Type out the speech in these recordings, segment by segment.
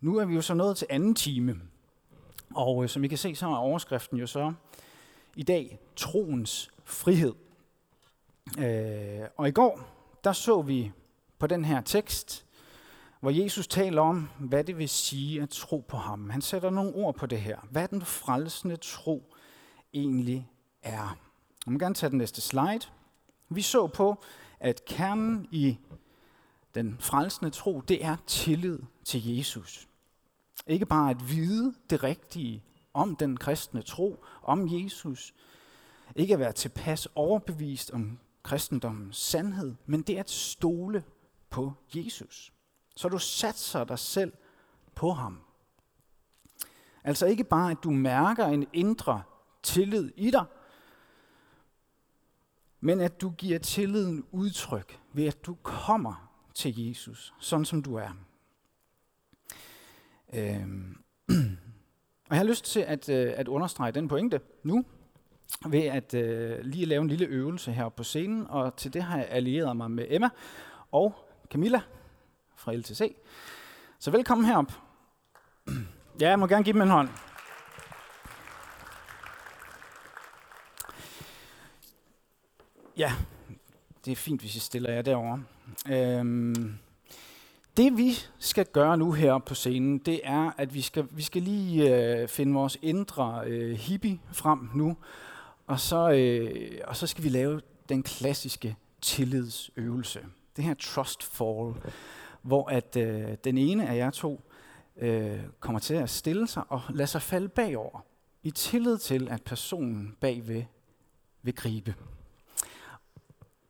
Nu er vi jo så nået til anden time, og øh, som I kan se, så er overskriften jo så i dag troens frihed. Øh, og i går, der så vi på den her tekst, hvor Jesus taler om, hvad det vil sige at tro på ham. Han sætter nogle ord på det her. Hvad den frelsende tro egentlig er. Jeg må gerne tage den næste slide. Vi så på, at kernen i den frelsende tro, det er tillid til Jesus. Ikke bare at vide det rigtige om den kristne tro, om Jesus. Ikke at være tilpas overbevist om kristendommens sandhed, men det er at stole på Jesus. Så du satser dig selv på ham. Altså ikke bare, at du mærker en indre tillid i dig, men at du giver tilliden udtryk ved, at du kommer til Jesus, sådan som du er. Øhm. Og jeg har lyst til at, øh, at understrege den pointe nu, ved at øh, lige lave en lille øvelse her på scenen, og til det har jeg allieret mig med Emma og Camilla fra LTC. Så velkommen herop. Ja, jeg må gerne give dem en hånd. Ja, det er fint, hvis I stiller jer derovre. Øhm, det vi skal gøre nu her på scenen, det er, at vi skal, vi skal lige øh, finde vores indre øh, hippie frem nu, og så, øh, og så skal vi lave den klassiske tillidsøvelse. Det her trust fall, hvor at øh, den ene af jer to øh, kommer til at stille sig og lade sig falde bagover, i tillid til, at personen bagved vil gribe.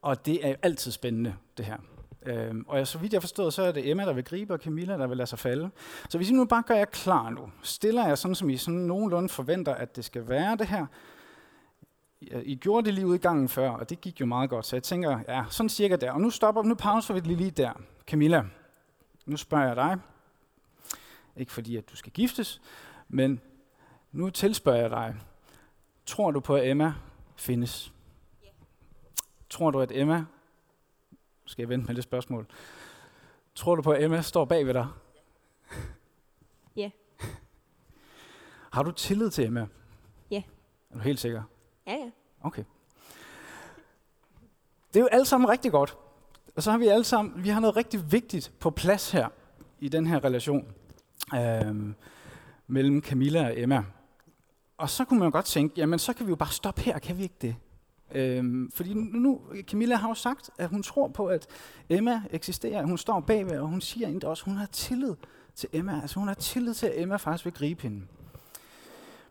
Og det er altid spændende, det her. Øhm, og så vidt jeg forstår, så er det Emma, der vil gribe, og Camilla, der vil lade sig falde. Så hvis I nu bare gør jer klar nu, stiller jeg sådan, som I sådan nogenlunde forventer, at det skal være det her. I gjorde det lige ud i gangen før, og det gik jo meget godt, så jeg tænker, ja, sådan cirka der. Og nu stopper, nu pauser vi lige der. Camilla, nu spørger jeg dig. Ikke fordi, at du skal giftes, men nu tilspørger jeg dig. Tror du på, at Emma findes? Tror du, at Emma... Skal jeg vente med det spørgsmål? Tror du på, at Emma står bag ved dig? Ja. Har du tillid til Emma? Ja. Er du helt sikker? Ja, ja. Okay. Det er jo alt sammen rigtig godt. Og så har vi alle sammen, vi har noget rigtig vigtigt på plads her i den her relation øhm, mellem Camilla og Emma. Og så kunne man jo godt tænke, jamen så kan vi jo bare stoppe her, kan vi ikke det? Øhm, fordi nu, nu, Camilla har jo sagt, at hun tror på, at Emma eksisterer. Hun står bagved, og hun siger endda også, at hun har tillid til Emma. Altså hun har tillid til, at Emma faktisk vil gribe hende.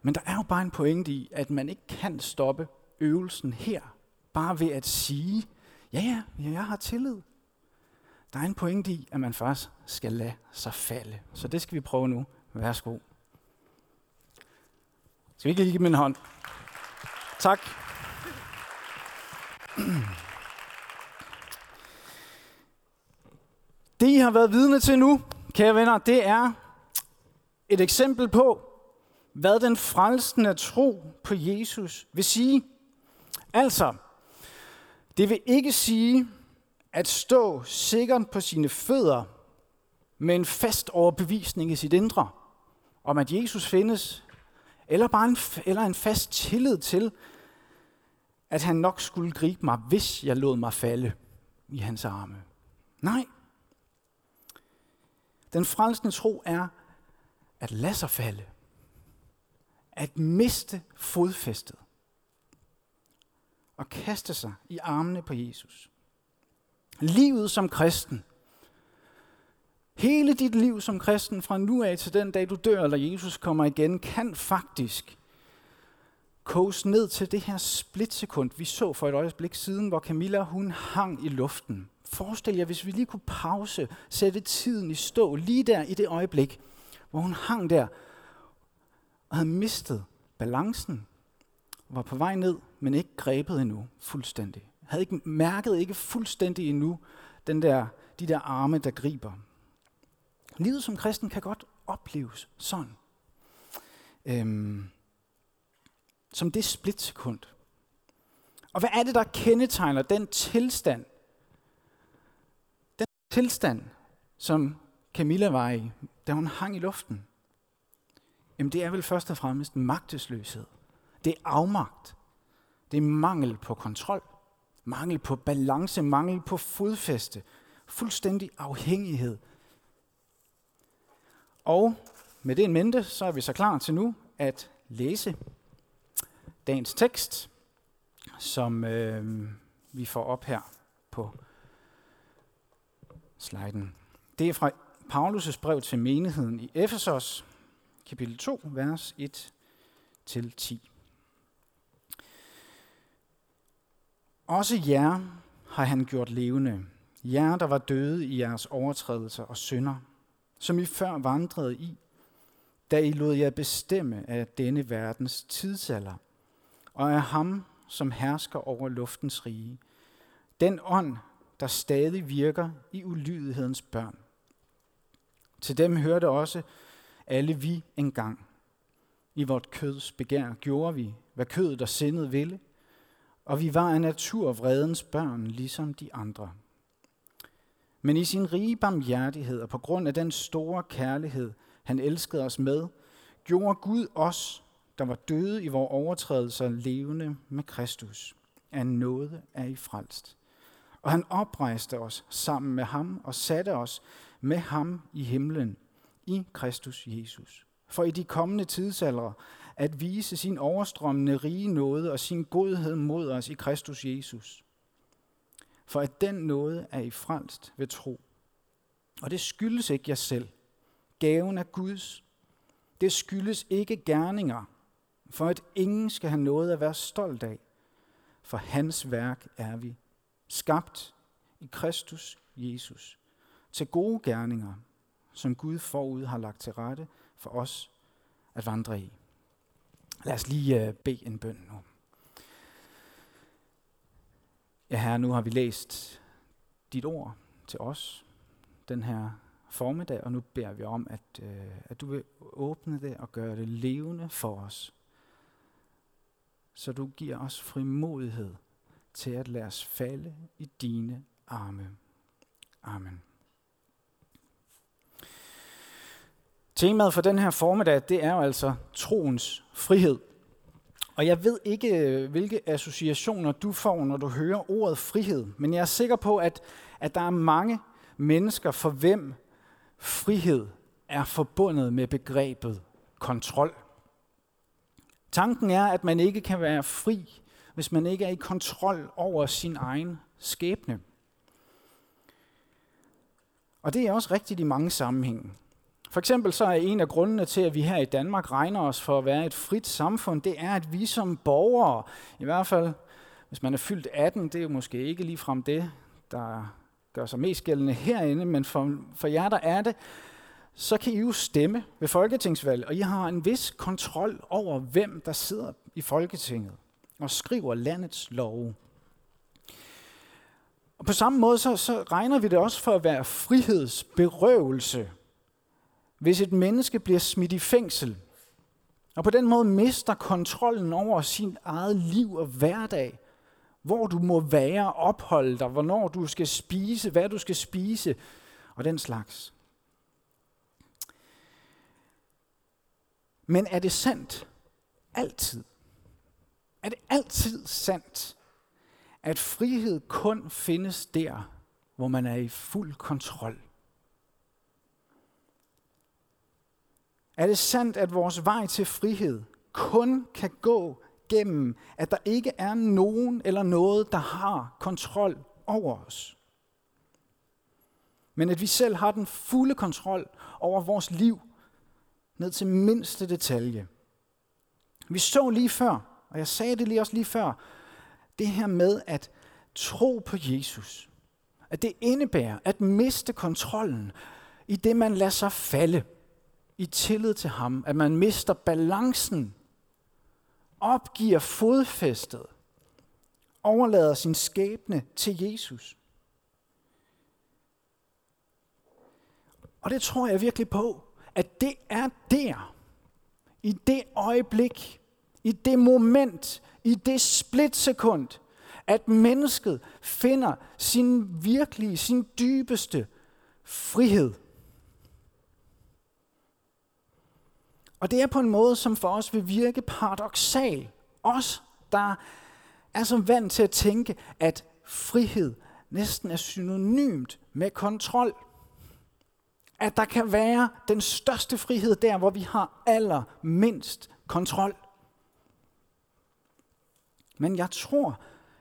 Men der er jo bare en pointe i, at man ikke kan stoppe øvelsen her, bare ved at sige, ja ja, jeg har tillid. Der er en pointe i, at man faktisk skal lade sig falde. Så det skal vi prøve nu. Værsgo. Skal vi ikke lige give dem en hånd? Tak. Det, I har været vidne til nu, kære venner, det er et eksempel på, hvad den frelsende tro på Jesus vil sige. Altså, det vil ikke sige at stå sikkert på sine fødder med en fast overbevisning i sit indre, om at Jesus findes, eller bare en, eller en fast tillid til, at han nok skulle gribe mig, hvis jeg lod mig falde i hans arme. Nej. Den frelsende tro er at lade sig falde. At miste fodfæstet. Og kaste sig i armene på Jesus. Livet som kristen. Hele dit liv som kristen fra nu af til den dag du dør, eller Jesus kommer igen, kan faktisk koges ned til det her splitsekund, vi så for et øjeblik siden, hvor Camilla hun hang i luften. Forestil jer, hvis vi lige kunne pause, sætte tiden i stå, lige der i det øjeblik, hvor hun hang der og havde mistet balancen, var på vej ned, men ikke grebet endnu fuldstændig. Havde ikke mærket ikke fuldstændig endnu den der, de der arme, der griber. Livet som kristen kan godt opleves sådan. Øhm, som det splitsekund. Og hvad er det, der kendetegner den tilstand? Den tilstand, som Camilla var i, da hun hang i luften? Jamen det er vel først og fremmest magtesløshed. Det er afmagt. Det er mangel på kontrol. Mangel på balance, mangel på fodfæste. Fuldstændig afhængighed. Og med det en mente, så er vi så klar til nu at læse dagens tekst, som øh, vi får op her på sliden. Det er fra Paulus' brev til menigheden i Efesos, kapitel 2, vers 1-10. Også jer har han gjort levende, jer der var døde i jeres overtrædelser og synder, som I før vandrede i, da I lod jer bestemme af denne verdens tidsalder, og af ham, som hersker over luftens rige, den ånd, der stadig virker i ulydighedens børn. Til dem hørte også alle vi engang. I vort køds begær gjorde vi, hvad kødet og sindet ville, og vi var af natur vredens børn, ligesom de andre. Men i sin rige barmhjertighed og på grund af den store kærlighed, han elskede os med, gjorde Gud os, der var døde i vores overtrædelser, levende med Kristus. Af nåde er I frelst. Og han oprejste os sammen med ham og satte os med ham i himlen i Kristus Jesus. For i de kommende tidsalder at vise sin overstrømmende rige nåde og sin godhed mod os i Kristus Jesus. For at den nåde er I frelst ved tro. Og det skyldes ikke jer selv. Gaven er Guds. Det skyldes ikke gerninger, for at ingen skal have noget at være stolt af. For hans værk er vi, skabt i Kristus Jesus, til gode gerninger, som Gud forud har lagt til rette for os at vandre i. Lad os lige øh, bede en bøn nu. Ja, herre, nu har vi læst dit ord til os den her formiddag, og nu beder vi om, at, øh, at du vil åbne det og gøre det levende for os. Så du giver os frimodighed til at lade os falde i dine arme. Amen. Temaet for den her formiddag, det er jo altså troens frihed. Og jeg ved ikke, hvilke associationer du får, når du hører ordet frihed, men jeg er sikker på, at, at der er mange mennesker, for hvem frihed er forbundet med begrebet kontrol. Tanken er, at man ikke kan være fri, hvis man ikke er i kontrol over sin egen skæbne. Og det er også rigtigt i mange sammenhænge. For eksempel så er en af grundene til, at vi her i Danmark regner os for at være et frit samfund, det er, at vi som borgere, i hvert fald hvis man er fyldt 18, det er jo måske ikke ligefrem det, der gør sig mest gældende herinde, men for, for jer, der er det, så kan I jo stemme ved Folketingsvalg, og I har en vis kontrol over, hvem der sidder i Folketinget og skriver landets love. Og på samme måde så, så regner vi det også for at være frihedsberøvelse hvis et menneske bliver smidt i fængsel, og på den måde mister kontrollen over sin eget liv og hverdag, hvor du må være, opholde dig, hvornår du skal spise, hvad du skal spise, og den slags. Men er det sandt? Altid. Er det altid sandt, at frihed kun findes der, hvor man er i fuld kontrol? Er det sandt, at vores vej til frihed kun kan gå gennem, at der ikke er nogen eller noget, der har kontrol over os? Men at vi selv har den fulde kontrol over vores liv, ned til mindste detalje. Vi så lige før, og jeg sagde det lige også lige før, det her med at tro på Jesus. At det indebærer at miste kontrollen i det, man lader sig falde i tillid til ham, at man mister balancen, opgiver fodfæstet, overlader sin skæbne til Jesus. Og det tror jeg virkelig på, at det er der, i det øjeblik, i det moment, i det splitsekund, at mennesket finder sin virkelige, sin dybeste frihed. Og det er på en måde, som for os vil virke paradoxal. Os, der er så vant til at tænke, at frihed næsten er synonymt med kontrol. At der kan være den største frihed der, hvor vi har allermindst kontrol. Men jeg tror,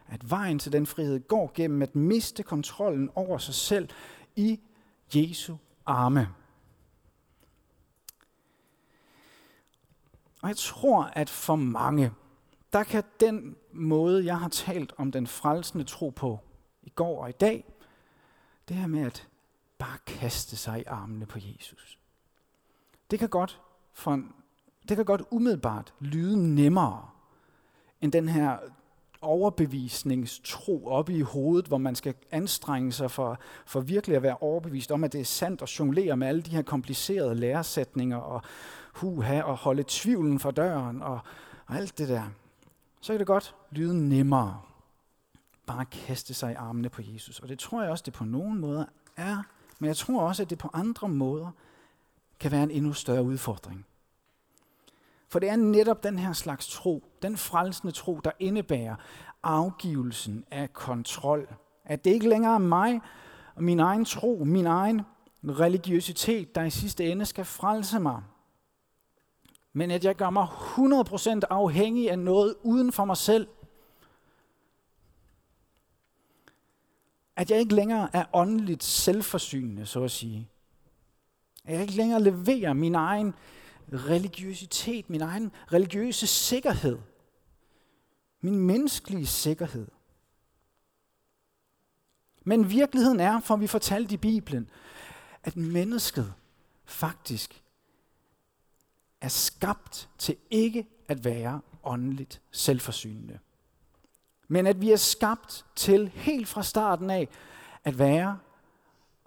at vejen til den frihed går gennem at miste kontrollen over sig selv i Jesu arme. Og jeg tror, at for mange, der kan den måde, jeg har talt om den frelsende tro på i går og i dag, det her med at bare kaste sig i armene på Jesus. Det kan godt, for en, det kan godt umiddelbart lyde nemmere end den her overbevisningstro op i hovedet, hvor man skal anstrenge sig for, for virkelig at være overbevist om, at det er sandt og jonglere med alle de her komplicerede læresætninger og huha og holde tvivlen for døren og, og alt det der. Så kan det godt lyde nemmere bare at kaste sig i armene på Jesus. Og det tror jeg også, det på nogen måder er, men jeg tror også, at det på andre måder kan være en endnu større udfordring. For det er netop den her slags tro, den frelsende tro, der indebærer afgivelsen af kontrol. At det ikke længere er mig og min egen tro, min egen religiøsitet, der i sidste ende skal frelse mig. Men at jeg gør mig 100% afhængig af noget uden for mig selv. At jeg ikke længere er åndeligt selvforsynende, så at sige. At jeg ikke længere leverer min egen religiøsitet, min egen religiøse sikkerhed, min menneskelige sikkerhed. Men virkeligheden er, for vi fortalte i Bibelen, at mennesket faktisk er skabt til ikke at være åndeligt selvforsynende. Men at vi er skabt til helt fra starten af at være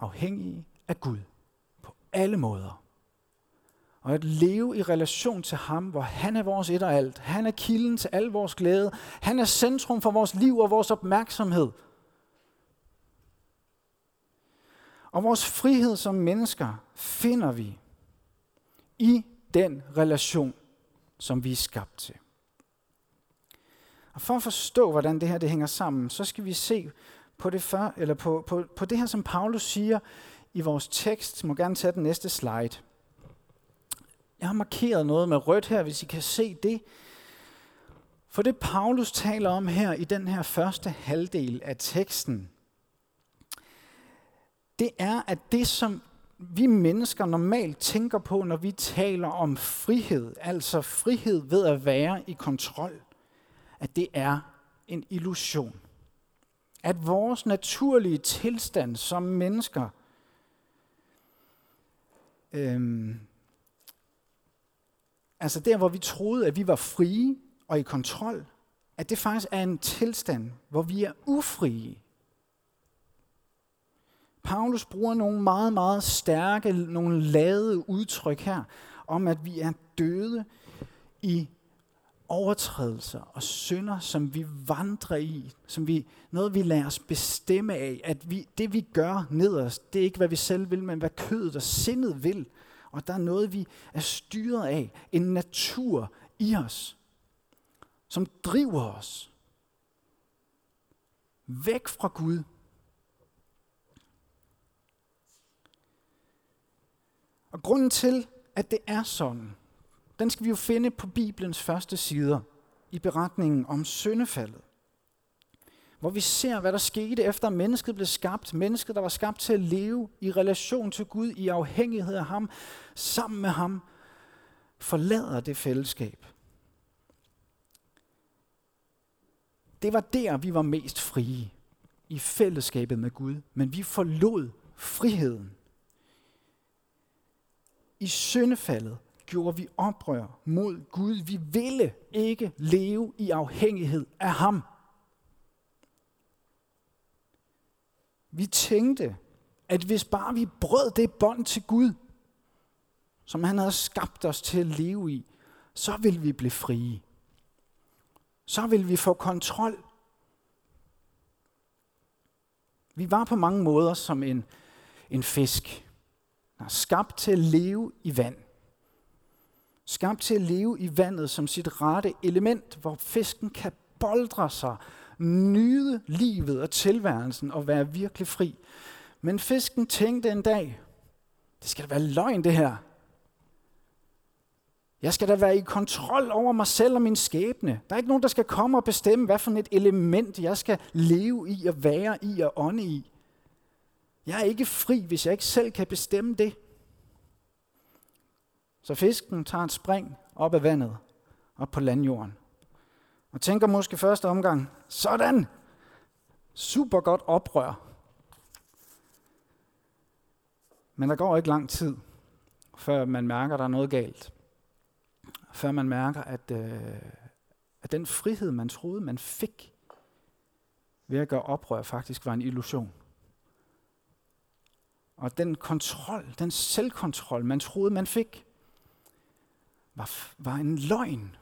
afhængige af Gud på alle måder og at leve i relation til ham, hvor han er vores et og alt. Han er kilden til al vores glæde. Han er centrum for vores liv og vores opmærksomhed. Og vores frihed som mennesker finder vi i den relation, som vi er skabt til. Og for at forstå, hvordan det her det hænger sammen, så skal vi se på det, før, eller på, på, på det her, som Paulus siger i vores tekst. Jeg må gerne tage den næste slide. Jeg har markeret noget med rødt her, hvis I kan se det. For det Paulus taler om her i den her første halvdel af teksten, det er, at det som vi mennesker normalt tænker på, når vi taler om frihed, altså frihed ved at være i kontrol, at det er en illusion. At vores naturlige tilstand som mennesker øhm, altså der, hvor vi troede, at vi var frie og i kontrol, at det faktisk er en tilstand, hvor vi er ufrie. Paulus bruger nogle meget, meget stærke, nogle lade udtryk her, om at vi er døde i overtrædelser og synder, som vi vandrer i, som vi, noget vi lader os bestemme af, at vi, det vi gør nederst, det er ikke hvad vi selv vil, men hvad kødet og sindet vil. Og der er noget, vi er styret af. En natur i os, som driver os væk fra Gud. Og grunden til, at det er sådan, den skal vi jo finde på Bibelens første sider i beretningen om syndefaldet hvor vi ser, hvad der skete efter mennesket blev skabt. Mennesket, der var skabt til at leve i relation til Gud, i afhængighed af ham, sammen med ham, forlader det fællesskab. Det var der, vi var mest frie, i fællesskabet med Gud, men vi forlod friheden. I syndefaldet gjorde vi oprør mod Gud. Vi ville ikke leve i afhængighed af ham. Vi tænkte, at hvis bare vi brød det bånd til Gud, som han havde skabt os til at leve i, så ville vi blive frie. Så ville vi få kontrol. Vi var på mange måder som en, en fisk, der er skabt til at leve i vand. Skabt til at leve i vandet som sit rette element, hvor fisken kan boldre sig, nyde livet og tilværelsen og være virkelig fri. Men fisken tænkte en dag, det skal da være løgn det her. Jeg skal da være i kontrol over mig selv og min skæbne. Der er ikke nogen, der skal komme og bestemme, hvad for et element jeg skal leve i og være i og ånde i. Jeg er ikke fri, hvis jeg ikke selv kan bestemme det. Så fisken tager et spring op af vandet, op på landjorden. Og tænker måske første omgang, sådan, super godt oprør. Men der går ikke lang tid, før man mærker, at der er noget galt. Før man mærker, at, øh, at den frihed, man troede, man fik ved at gøre oprør, faktisk var en illusion. Og den kontrol, den selvkontrol, man troede, man fik, var, var en løgn.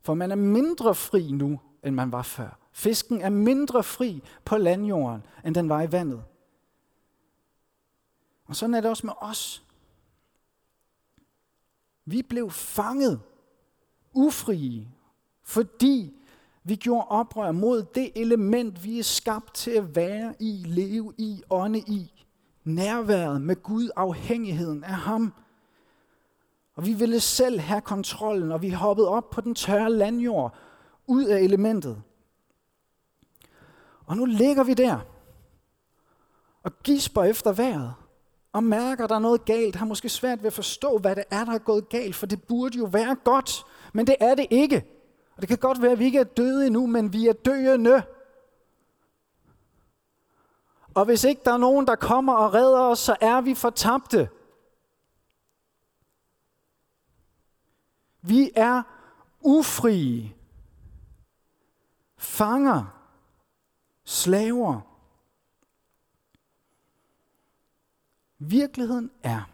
For man er mindre fri nu, end man var før. Fisken er mindre fri på landjorden, end den var i vandet. Og sådan er det også med os. Vi blev fanget, ufrie, fordi vi gjorde oprør mod det element, vi er skabt til at være i, leve i, ånde i. Nærværet med Gud, afhængigheden af ham. Og vi ville selv have kontrollen, og vi hoppede op på den tørre landjord, ud af elementet. Og nu ligger vi der og gisper efter vejret og mærker, at der er noget galt, har måske svært ved at forstå, hvad det er, der er gået galt, for det burde jo være godt, men det er det ikke. Og det kan godt være, at vi ikke er døde endnu, men vi er døende. Og hvis ikke der er nogen, der kommer og redder os, så er vi fortabte. Vi er ufrie, fanger, slaver. Virkeligheden er,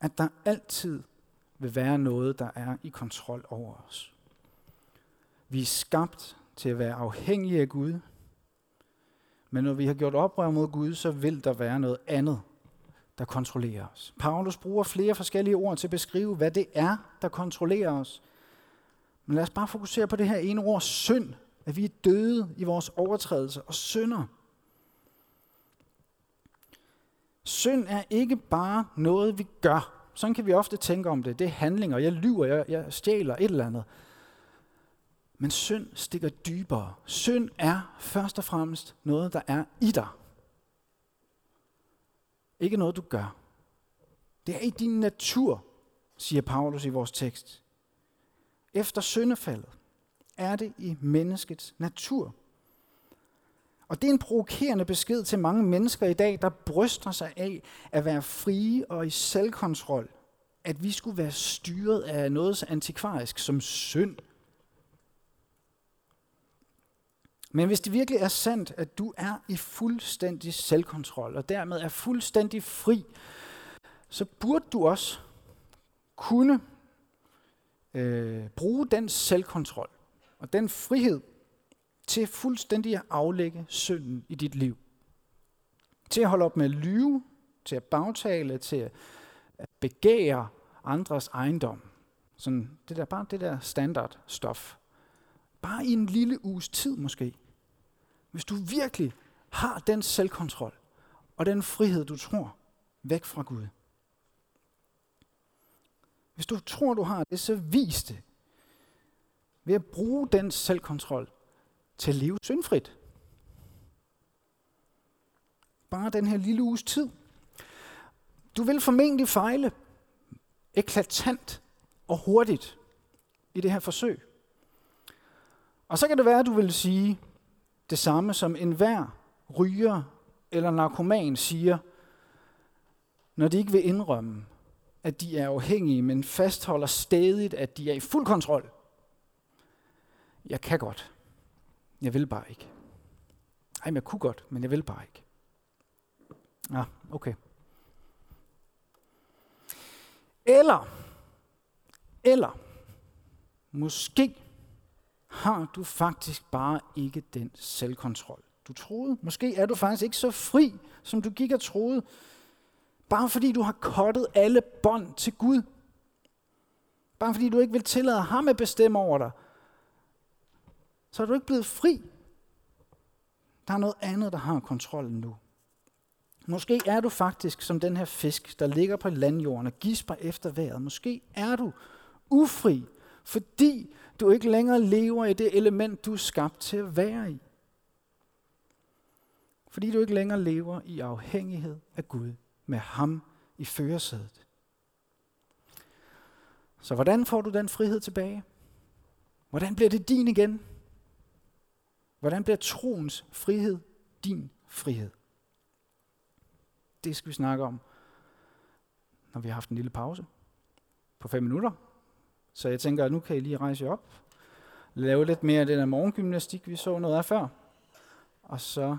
at der altid vil være noget, der er i kontrol over os. Vi er skabt til at være afhængige af Gud, men når vi har gjort oprør mod Gud, så vil der være noget andet, der kontrollerer os. Paulus bruger flere forskellige ord til at beskrive, hvad det er, der kontrollerer os. Men lad os bare fokusere på det her ene ord, synd. At vi er døde i vores overtrædelse og synder. Synd er ikke bare noget, vi gør. Sådan kan vi ofte tænke om det. Det er handlinger. Jeg lyver, jeg, jeg stjæler et eller andet. Men synd stikker dybere. Synd er først og fremmest noget, der er i dig. Ikke noget, du gør. Det er i din natur, siger Paulus i vores tekst. Efter syndefaldet er det i menneskets natur. Og det er en provokerende besked til mange mennesker i dag, der bryster sig af at være frie og i selvkontrol. At vi skulle være styret af noget så antikvarisk som synd Men hvis det virkelig er sandt, at du er i fuldstændig selvkontrol, og dermed er fuldstændig fri, så burde du også kunne øh, bruge den selvkontrol og den frihed til fuldstændig at aflægge synden i dit liv. Til at holde op med at lyve, til at bagtale, til at begære andres ejendom. Sådan det der, bare det der standardstof. Bare i en lille uges tid måske. Hvis du virkelig har den selvkontrol og den frihed, du tror, væk fra Gud. Hvis du tror, du har det, så vis det. Ved at bruge den selvkontrol til at leve syndfrit. Bare den her lille uges tid. Du vil formentlig fejle eklatant og hurtigt i det her forsøg. Og så kan det være, at du vil sige, det samme som enhver ryger eller narkoman siger, når de ikke vil indrømme, at de er afhængige, men fastholder stadigt, at de er i fuld kontrol. Jeg kan godt. Jeg vil bare ikke. Ej, men jeg kunne godt, men jeg vil bare ikke. Ja, okay. Eller, eller, måske har du faktisk bare ikke den selvkontrol, du troede. Måske er du faktisk ikke så fri, som du gik og troede. Bare fordi du har kottet alle bånd til Gud. bare fordi du ikke vil tillade ham at bestemme over dig, så er du ikke blevet fri. Der er noget andet, der har kontrollen nu. Måske er du faktisk som den her fisk, der ligger på landjorden og gisper efter vejret. Måske er du ufri, fordi du ikke længere lever i det element, du er skabt til at være i. Fordi du ikke længere lever i afhængighed af Gud med ham i førersædet. Så hvordan får du den frihed tilbage? Hvordan bliver det din igen? Hvordan bliver troens frihed din frihed? Det skal vi snakke om, når vi har haft en lille pause på fem minutter. Så jeg tænker, at nu kan I lige rejse jer op, lave lidt mere af den der morgengymnastik, vi så noget af før. Og så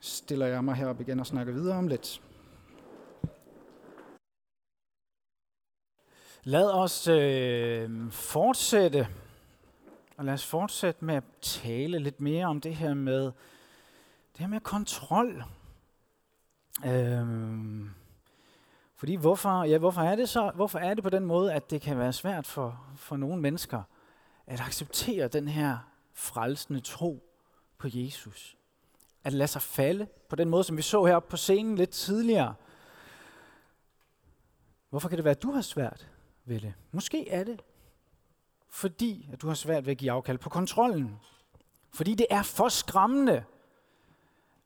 stiller jeg mig herop igen og snakker videre om lidt. Lad os øh, fortsætte, og lad os fortsætte med at tale lidt mere om det her med, det her med kontrol. Øh, fordi hvorfor, ja, hvorfor, er det så, hvorfor er det på den måde, at det kan være svært for, for nogle mennesker at acceptere den her frelsende tro på Jesus? At lade sig falde på den måde, som vi så heroppe på scenen lidt tidligere. Hvorfor kan det være, at du har svært ved det? Måske er det, fordi at du har svært ved at give afkald på kontrollen. Fordi det er for skræmmende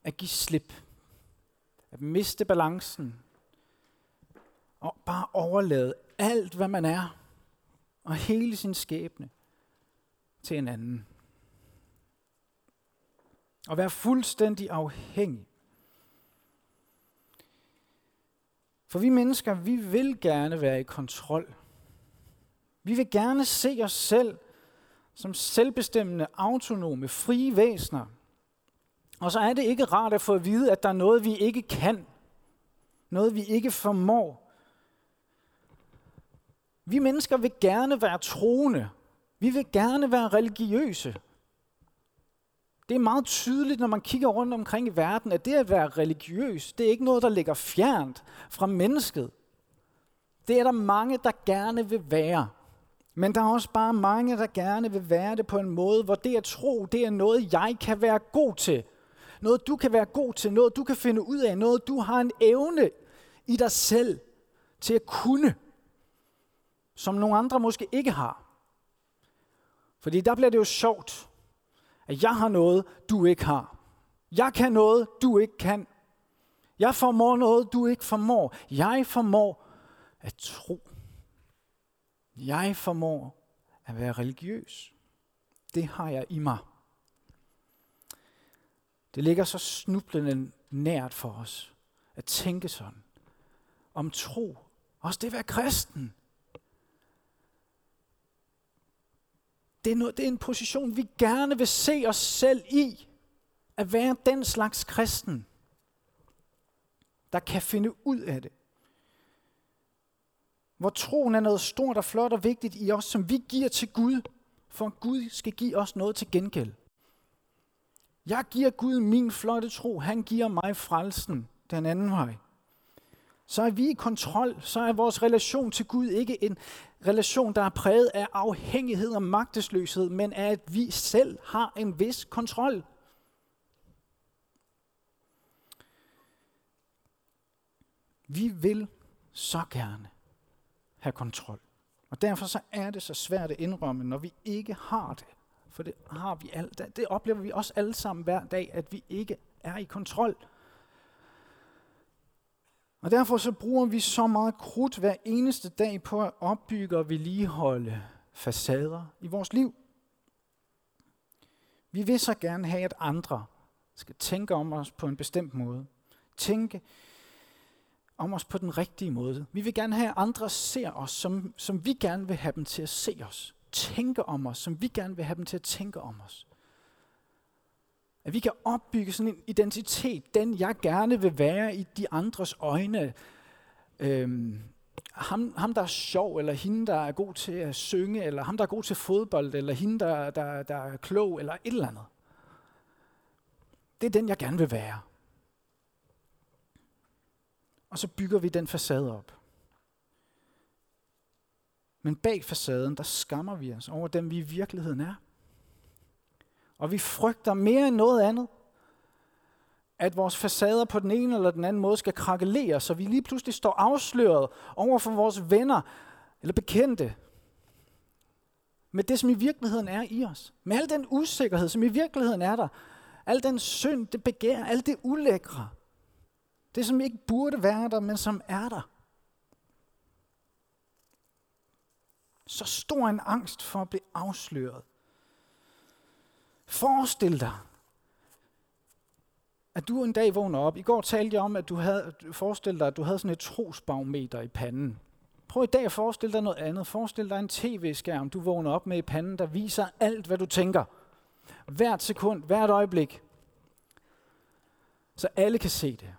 at give slip at miste balancen overlade alt, hvad man er, og hele sin skæbne til en anden. Og være fuldstændig afhængig. For vi mennesker, vi vil gerne være i kontrol. Vi vil gerne se os selv som selvbestemmende, autonome, frie væsener – og så er det ikke rart at få at vide, at der er noget, vi ikke kan. Noget, vi ikke formår. Vi mennesker vil gerne være troende. Vi vil gerne være religiøse. Det er meget tydeligt, når man kigger rundt omkring i verden, at det at være religiøs, det er ikke noget, der ligger fjernt fra mennesket. Det er der mange, der gerne vil være. Men der er også bare mange, der gerne vil være det på en måde, hvor det at tro, det er noget, jeg kan være god til. Noget, du kan være god til. Noget, du kan finde ud af. Noget, du har en evne i dig selv til at kunne, som nogle andre måske ikke har. Fordi der bliver det jo sjovt, at jeg har noget, du ikke har. Jeg kan noget, du ikke kan. Jeg formår noget, du ikke formår. Jeg formår at tro. Jeg formår at være religiøs. Det har jeg i mig. Det ligger så snublende nært for os at tænke sådan. Om tro. Også det at være kristen. Det er, noget, det er en position, vi gerne vil se os selv i. At være den slags kristen, der kan finde ud af det. Hvor troen er noget stort og flot og vigtigt i os, som vi giver til Gud, for Gud skal give os noget til gengæld. Jeg giver Gud min flotte tro. Han giver mig frelsen den anden vej. Så er vi i kontrol. Så er vores relation til Gud ikke en relation, der er præget af afhængighed og magtesløshed, men af, at vi selv har en vis kontrol. Vi vil så gerne have kontrol. Og derfor så er det så svært at indrømme, når vi ikke har det. For det har vi alt. det oplever vi også alle sammen hver dag, at vi ikke er i kontrol. Og derfor så bruger vi så meget krudt hver eneste dag på at opbygge og vedligeholde facader i vores liv. Vi vil så gerne have, at andre skal tænke om os på en bestemt måde. Tænke om os på den rigtige måde. Vi vil gerne have, at andre ser os, som, som vi gerne vil have dem til at se os tænke om os, som vi gerne vil have dem til at tænke om os. At vi kan opbygge sådan en identitet, den jeg gerne vil være i de andres øjne. Øhm, ham, ham, der er sjov, eller hende, der er god til at synge, eller ham, der er god til fodbold, eller hende, der, der, der er klog, eller et eller andet. Det er den, jeg gerne vil være. Og så bygger vi den facade op. Men bag facaden, der skammer vi os over dem, vi i virkeligheden er. Og vi frygter mere end noget andet, at vores facader på den ene eller den anden måde skal krakelere, så vi lige pludselig står afsløret over for vores venner eller bekendte. Med det, som i virkeligheden er i os. Med al den usikkerhed, som i virkeligheden er der. Al den synd, det begær, alt det ulækre. Det, som ikke burde være der, men som er der. Så stor en angst for at blive afsløret. Forestil dig, at du en dag vågner op. I går talte jeg om, at du havde, forestil dig, at du havde sådan et trosbarometer i panden. Prøv i dag at forestille dig noget andet. Forestil dig en tv-skærm, du vågner op med i panden, der viser alt, hvad du tænker. Hvert sekund, hvert øjeblik. Så alle kan se det.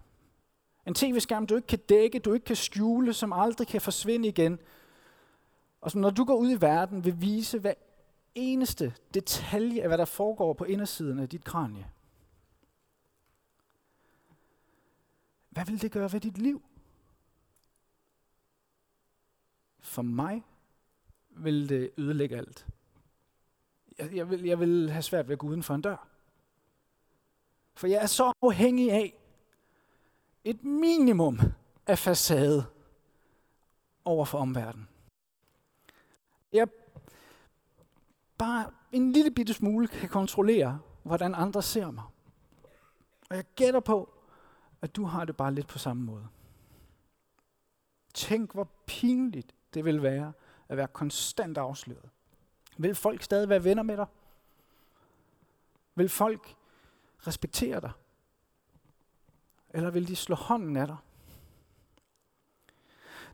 En tv-skærm, du ikke kan dække, du ikke kan skjule, som aldrig kan forsvinde igen. Og som når du går ud i verden, vil vise hver eneste detalje af, hvad der foregår på indersiden af dit kranie. Hvad vil det gøre ved dit liv? For mig vil det ødelægge alt. Jeg, jeg, vil, jeg vil have svært ved at gå uden for en dør. For jeg er så afhængig af et minimum af facade over for omverdenen. Jeg bare en lille bitte smule kan kontrollere, hvordan andre ser mig. Og jeg gætter på, at du har det bare lidt på samme måde. Tænk, hvor pinligt det vil være at være konstant afsløret. Vil folk stadig være venner med dig? Vil folk respektere dig? Eller vil de slå hånden af dig?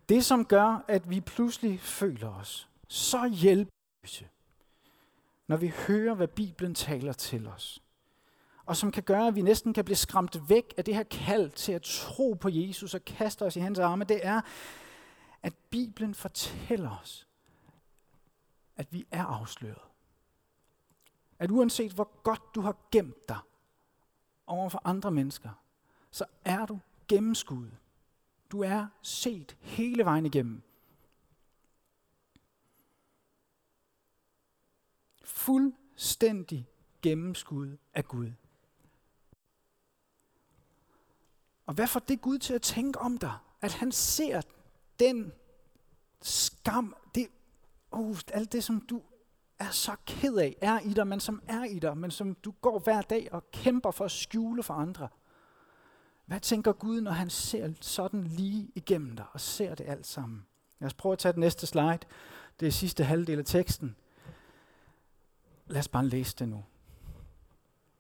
Det, som gør, at vi pludselig føler os så hjælpeløse, når vi hører, hvad Bibelen taler til os, og som kan gøre, at vi næsten kan blive skræmt væk af det her kald til at tro på Jesus og kaste os i hans arme, det er, at Bibelen fortæller os, at vi er afsløret. At uanset hvor godt du har gemt dig over for andre mennesker, så er du gennemskuddet. Du er set hele vejen igennem. Fuldstændig gennemskud af Gud. Og hvad får det Gud til at tænke om dig? At han ser den skam, det, uh, alt det, som du er så ked af, er i dig, men som er i dig, men som du går hver dag og kæmper for at skjule for andre. Hvad tænker Gud, når han ser sådan lige igennem dig og ser det alt sammen? Lad os prøve at tage det næste slide. Det er sidste halvdel af teksten. Lad os bare læse det nu.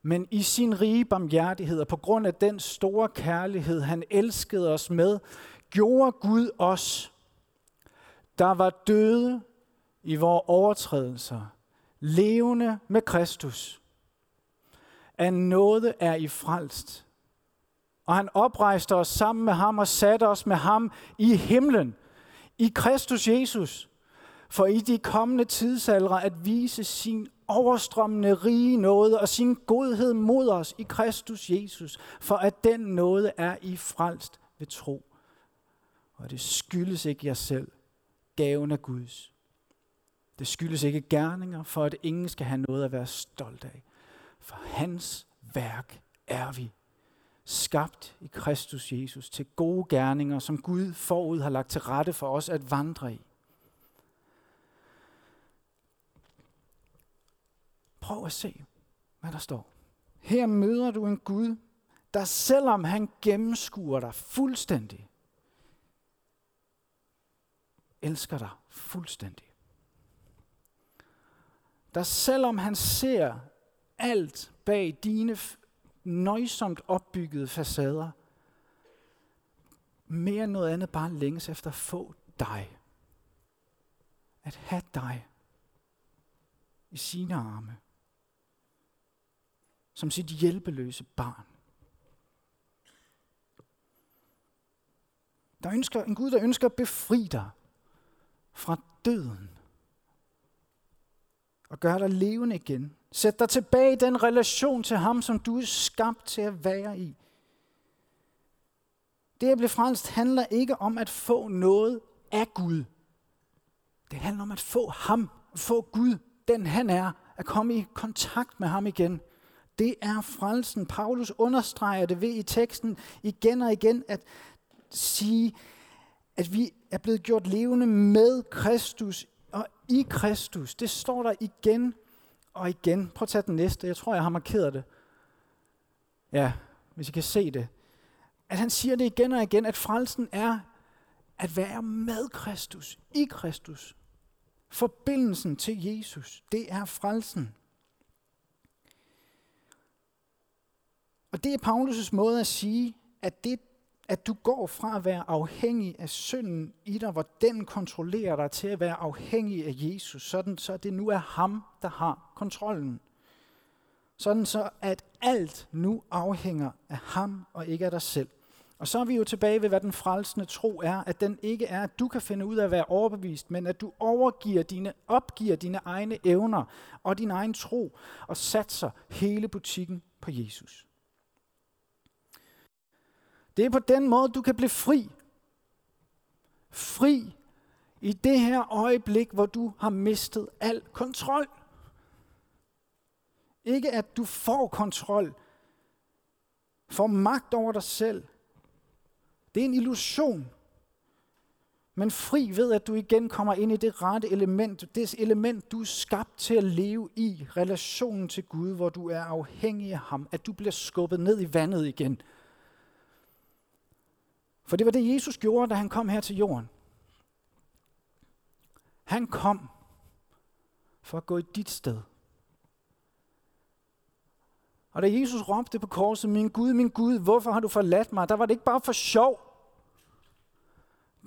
Men i sin rige barmhjertighed og på grund af den store kærlighed, han elskede os med, gjorde Gud os, der var døde i vores overtrædelser, levende med Kristus. At noget er I frelst. Og han oprejste os sammen med ham og satte os med ham i himlen, i Kristus Jesus, for i de kommende tidsaldre at vise sin overstrømmende rige nåde og sin godhed mod os i Kristus Jesus, for at den nåde er I frelst ved tro. Og det skyldes ikke jer selv, gaven af Guds. Det skyldes ikke gerninger, for at ingen skal have noget at være stolt af. For hans værk er vi, skabt i Kristus Jesus til gode gerninger, som Gud forud har lagt til rette for os at vandre i. Prøv at se, hvad der står. Her møder du en Gud, der selvom han gennemskuer dig fuldstændig, elsker dig fuldstændig. Der selvom han ser alt bag dine nøjsomt opbyggede facader, mere end noget andet bare længes efter at få dig. At have dig i sine arme som sit hjælpeløse barn. Der ønsker en Gud, der ønsker at befri dig fra døden og gøre dig levende igen. Sæt dig tilbage i den relation til ham, som du er skabt til at være i. Det at blive frelst handler ikke om at få noget af Gud. Det handler om at få ham, få Gud, den han er, at komme i kontakt med ham igen. Det er frelsen. Paulus understreger det ved i teksten igen og igen at sige, at vi er blevet gjort levende med Kristus og i Kristus. Det står der igen og igen. Prøv at tage den næste. Jeg tror, jeg har markeret det. Ja, hvis I kan se det. At han siger det igen og igen, at frelsen er at være med Kristus, i Kristus. Forbindelsen til Jesus, det er frelsen. Og det er Paulus' måde at sige, at, det, at du går fra at være afhængig af synden i dig, hvor den kontrollerer dig, til at være afhængig af Jesus, sådan så det nu er ham, der har kontrollen. Sådan så, at alt nu afhænger af ham og ikke af dig selv. Og så er vi jo tilbage ved, hvad den frelsende tro er, at den ikke er, at du kan finde ud af at være overbevist, men at du overgiver dine, opgiver dine egne evner og din egen tro og satser hele butikken på Jesus. Det er på den måde, du kan blive fri. Fri i det her øjeblik, hvor du har mistet al kontrol. Ikke at du får kontrol, får magt over dig selv. Det er en illusion. Men fri ved, at du igen kommer ind i det rette element, det element, du er skabt til at leve i, relationen til Gud, hvor du er afhængig af ham, at du bliver skubbet ned i vandet igen. For det var det, Jesus gjorde, da han kom her til jorden. Han kom for at gå i dit sted. Og da Jesus råbte på korset, min Gud, min Gud, hvorfor har du forladt mig? Der var det ikke bare for sjov.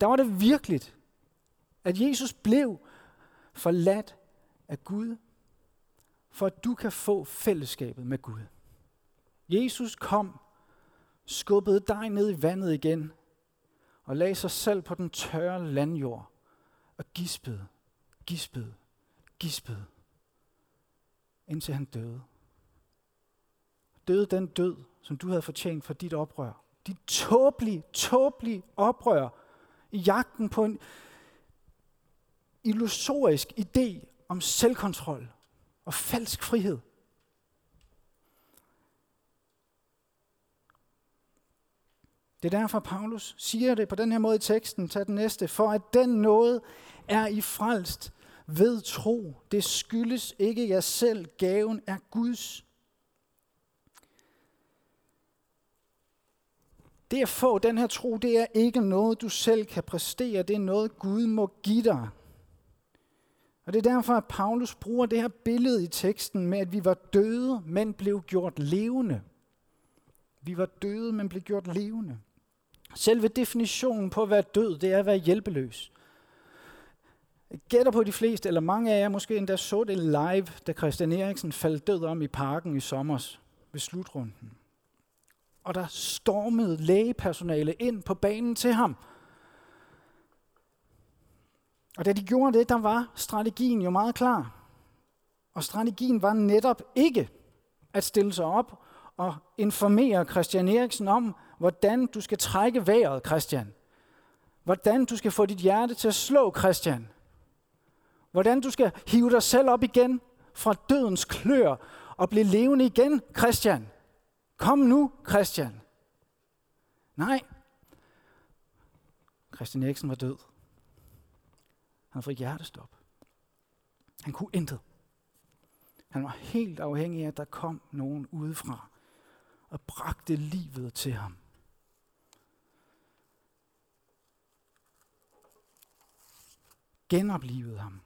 Der var det virkeligt, at Jesus blev forladt af Gud, for at du kan få fællesskabet med Gud. Jesus kom, skubbede dig ned i vandet igen, og lagde sig selv på den tørre landjord og gispede, gispede, gispede, indtil han døde. Døde den død, som du havde fortjent for dit oprør. Dit tåbelige, tåbelige oprør i jagten på en illusorisk idé om selvkontrol og falsk frihed. Det er derfor, Paulus siger det på den her måde i teksten. Tag den næste. For at den noget er i frelst ved tro. Det skyldes ikke jer selv. Gaven er Guds. Det at få den her tro, det er ikke noget, du selv kan præstere. Det er noget, Gud må give dig. Og det er derfor, at Paulus bruger det her billede i teksten med, at vi var døde, men blev gjort levende. Vi var døde, men blev gjort levende. Selve definitionen på at være død, det er at være hjælpeløs. Jeg gætter på de fleste, eller mange af jer måske endda så det live, da Christian Eriksen faldt død om i parken i sommer ved slutrunden. Og der stormede lægepersonale ind på banen til ham. Og da de gjorde det, der var strategien jo meget klar. Og strategien var netop ikke at stille sig op og informere Christian Eriksen om, hvordan du skal trække vejret, Christian. Hvordan du skal få dit hjerte til at slå, Christian. Hvordan du skal hive dig selv op igen fra dødens klør og blive levende igen, Christian. Kom nu, Christian. Nej. Christian Eriksen var død. Han fik hjertestop. Han kunne intet. Han var helt afhængig af, at der kom nogen udefra og bragte livet til ham. Genoplivet ham.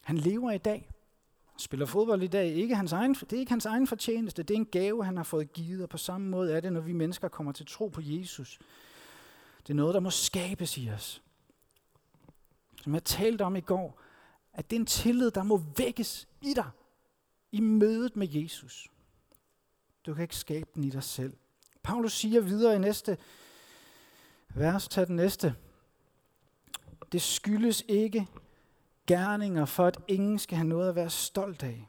Han lever i dag. Spiller fodbold i dag. Ikke hans egen, det er ikke hans egen fortjeneste. Det er en gave, han har fået givet. Og på samme måde er det, når vi mennesker kommer til tro på Jesus. Det er noget, der må skabes i os. Som jeg talte om i går, at det er en tillid, der må vækkes i dig. I mødet med Jesus. Du kan ikke skabe den i dig selv. Paulus siger videre i næste vers, tag den næste. Det skyldes ikke gerninger, for at ingen skal have noget at være stolt af.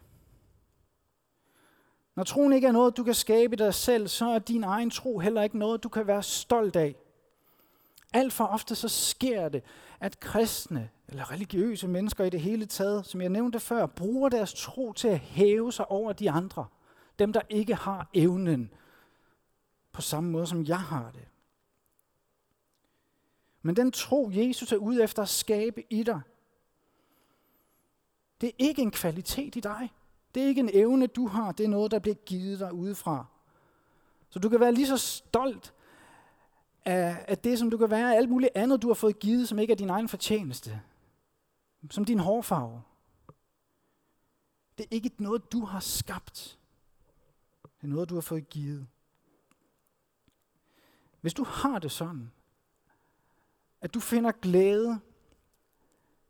Når troen ikke er noget, du kan skabe dig selv, så er din egen tro heller ikke noget, du kan være stolt af. Alt for ofte så sker det, at kristne eller religiøse mennesker i det hele taget, som jeg nævnte før, bruger deres tro til at hæve sig over de andre. Dem, der ikke har evnen på samme måde, som jeg har det. Men den tro, Jesus er ude efter at skabe i dig, det er ikke en kvalitet i dig. Det er ikke en evne, du har. Det er noget, der bliver givet dig udefra. Så du kan være lige så stolt af, af det, som du kan være af alt muligt andet, du har fået givet, som ikke er din egen fortjeneste. Som din hårfarve. Det er ikke noget, du har skabt. Det er noget, du har fået givet. Hvis du har det sådan, at du finder glæde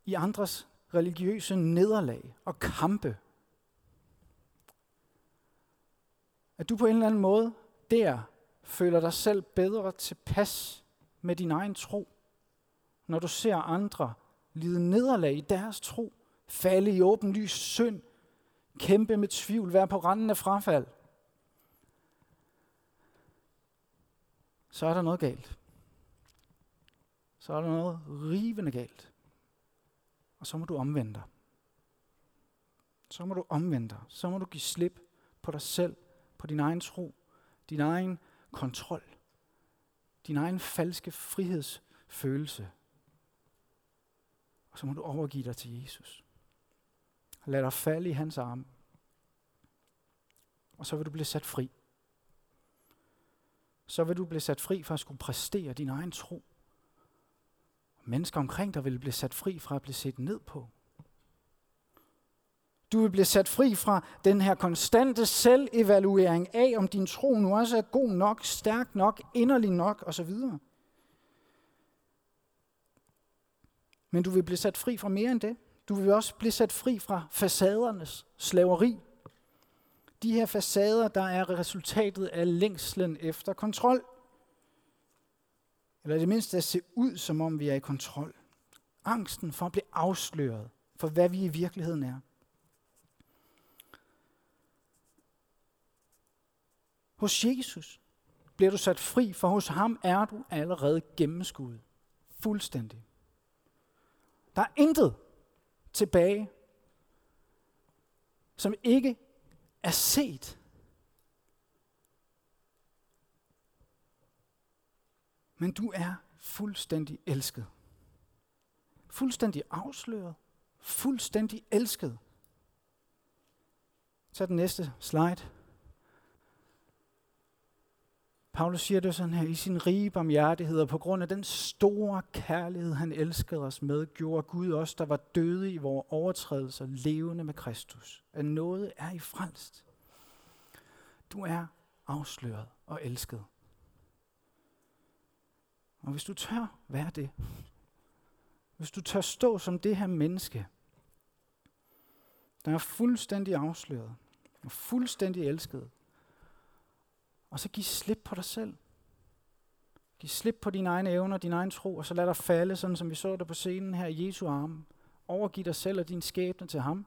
i andres religiøse nederlag og kampe, at du på en eller anden måde der føler dig selv bedre tilpas med din egen tro, når du ser andre lide nederlag i deres tro, falde i åben lys synd, kæmpe med tvivl, være på randen af frafald, så er der noget galt. Så er der noget rivende galt. Og så må du omvende dig. Så må du omvende dig. Så må du give slip på dig selv, på din egen tro, din egen kontrol, din egen falske frihedsfølelse. Og så må du overgive dig til Jesus. Lad dig falde i hans arme. Og så vil du blive sat fri. Så vil du blive sat fri fra at skulle præstere din egen tro. Mennesker omkring dig vil blive sat fri fra at blive set ned på. Du vil blive sat fri fra den her konstante selvevaluering af, om din tro nu også er god nok, stærk nok, inderlig nok osv. Men du vil blive sat fri fra mere end det. Du vil også blive sat fri fra facadernes slaveri. De her facader, der er resultatet af længslen efter kontrol. Eller det mindste at se ud, som om vi er i kontrol. Angsten for at blive afsløret for, hvad vi i virkeligheden er. Hos Jesus bliver du sat fri, for hos ham er du allerede gennemskuet. Fuldstændig. Der er intet tilbage, som ikke er set. Men du er fuldstændig elsket. Fuldstændig afsløret. Fuldstændig elsket. Så den næste slide. Paulus siger det sådan her, i sin rige barmhjertighed, og på grund af den store kærlighed, han elskede os med, gjorde Gud os, der var døde i vores overtrædelser, levende med Kristus. At noget er i frelst. Du er afsløret og elsket. Og hvis du tør være det, hvis du tør stå som det her menneske, der er fuldstændig afsløret og fuldstændig elsket, og så giv slip på dig selv. Giv slip på dine egne evner, din egen tro, og så lad dig falde, sådan som vi så det på scenen her i Jesu arme. Overgiv dig selv og din skæbne til ham.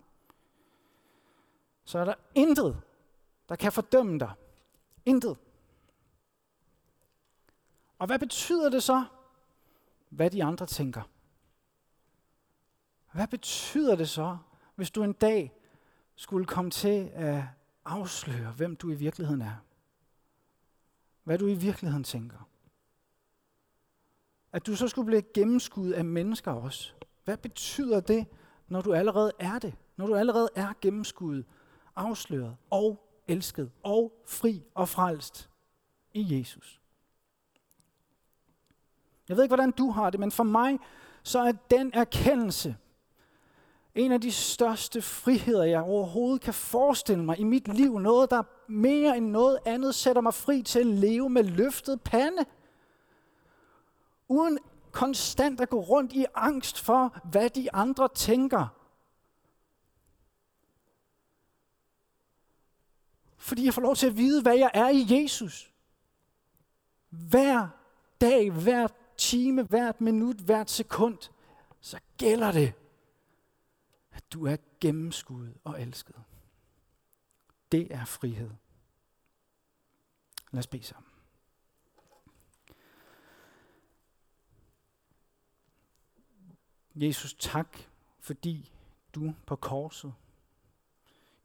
Så er der intet, der kan fordømme dig. Intet. Og hvad betyder det så, hvad de andre tænker? Hvad betyder det så, hvis du en dag skulle komme til at afsløre, hvem du i virkeligheden er? hvad du i virkeligheden tænker. At du så skulle blive gennemskuddet af mennesker også. Hvad betyder det, når du allerede er det? Når du allerede er gennemskuddet, afsløret og elsket og fri og frelst i Jesus. Jeg ved ikke, hvordan du har det, men for mig så er den erkendelse en af de største friheder, jeg overhovedet kan forestille mig i mit liv. Noget, der mere end noget andet sætter mig fri til at leve med løftet pande. Uden konstant at gå rundt i angst for, hvad de andre tænker. Fordi jeg får lov til at vide, hvad jeg er i Jesus. Hver dag, hver time, hvert minut, hvert sekund, så gælder det at du er gennemskuet og elsket. Det er frihed. Lad os bede sammen. Jesus, tak, fordi du på korset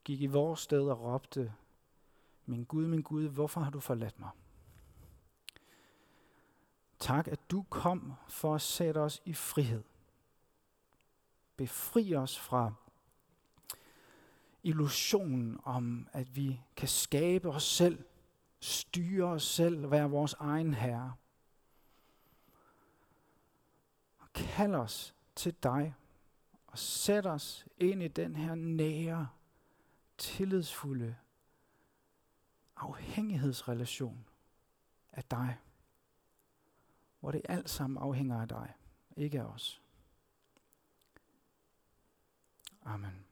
gik i vores sted og råbte, min Gud, min Gud, hvorfor har du forladt mig? Tak, at du kom for at sætte os i frihed. Befri os fra illusionen om, at vi kan skabe os selv, styre os selv, være vores egen herre. Og kald os til dig og sæt os ind i den her nære, tillidsfulde afhængighedsrelation af dig, hvor det alt sammen afhænger af dig, ikke af os. Amen.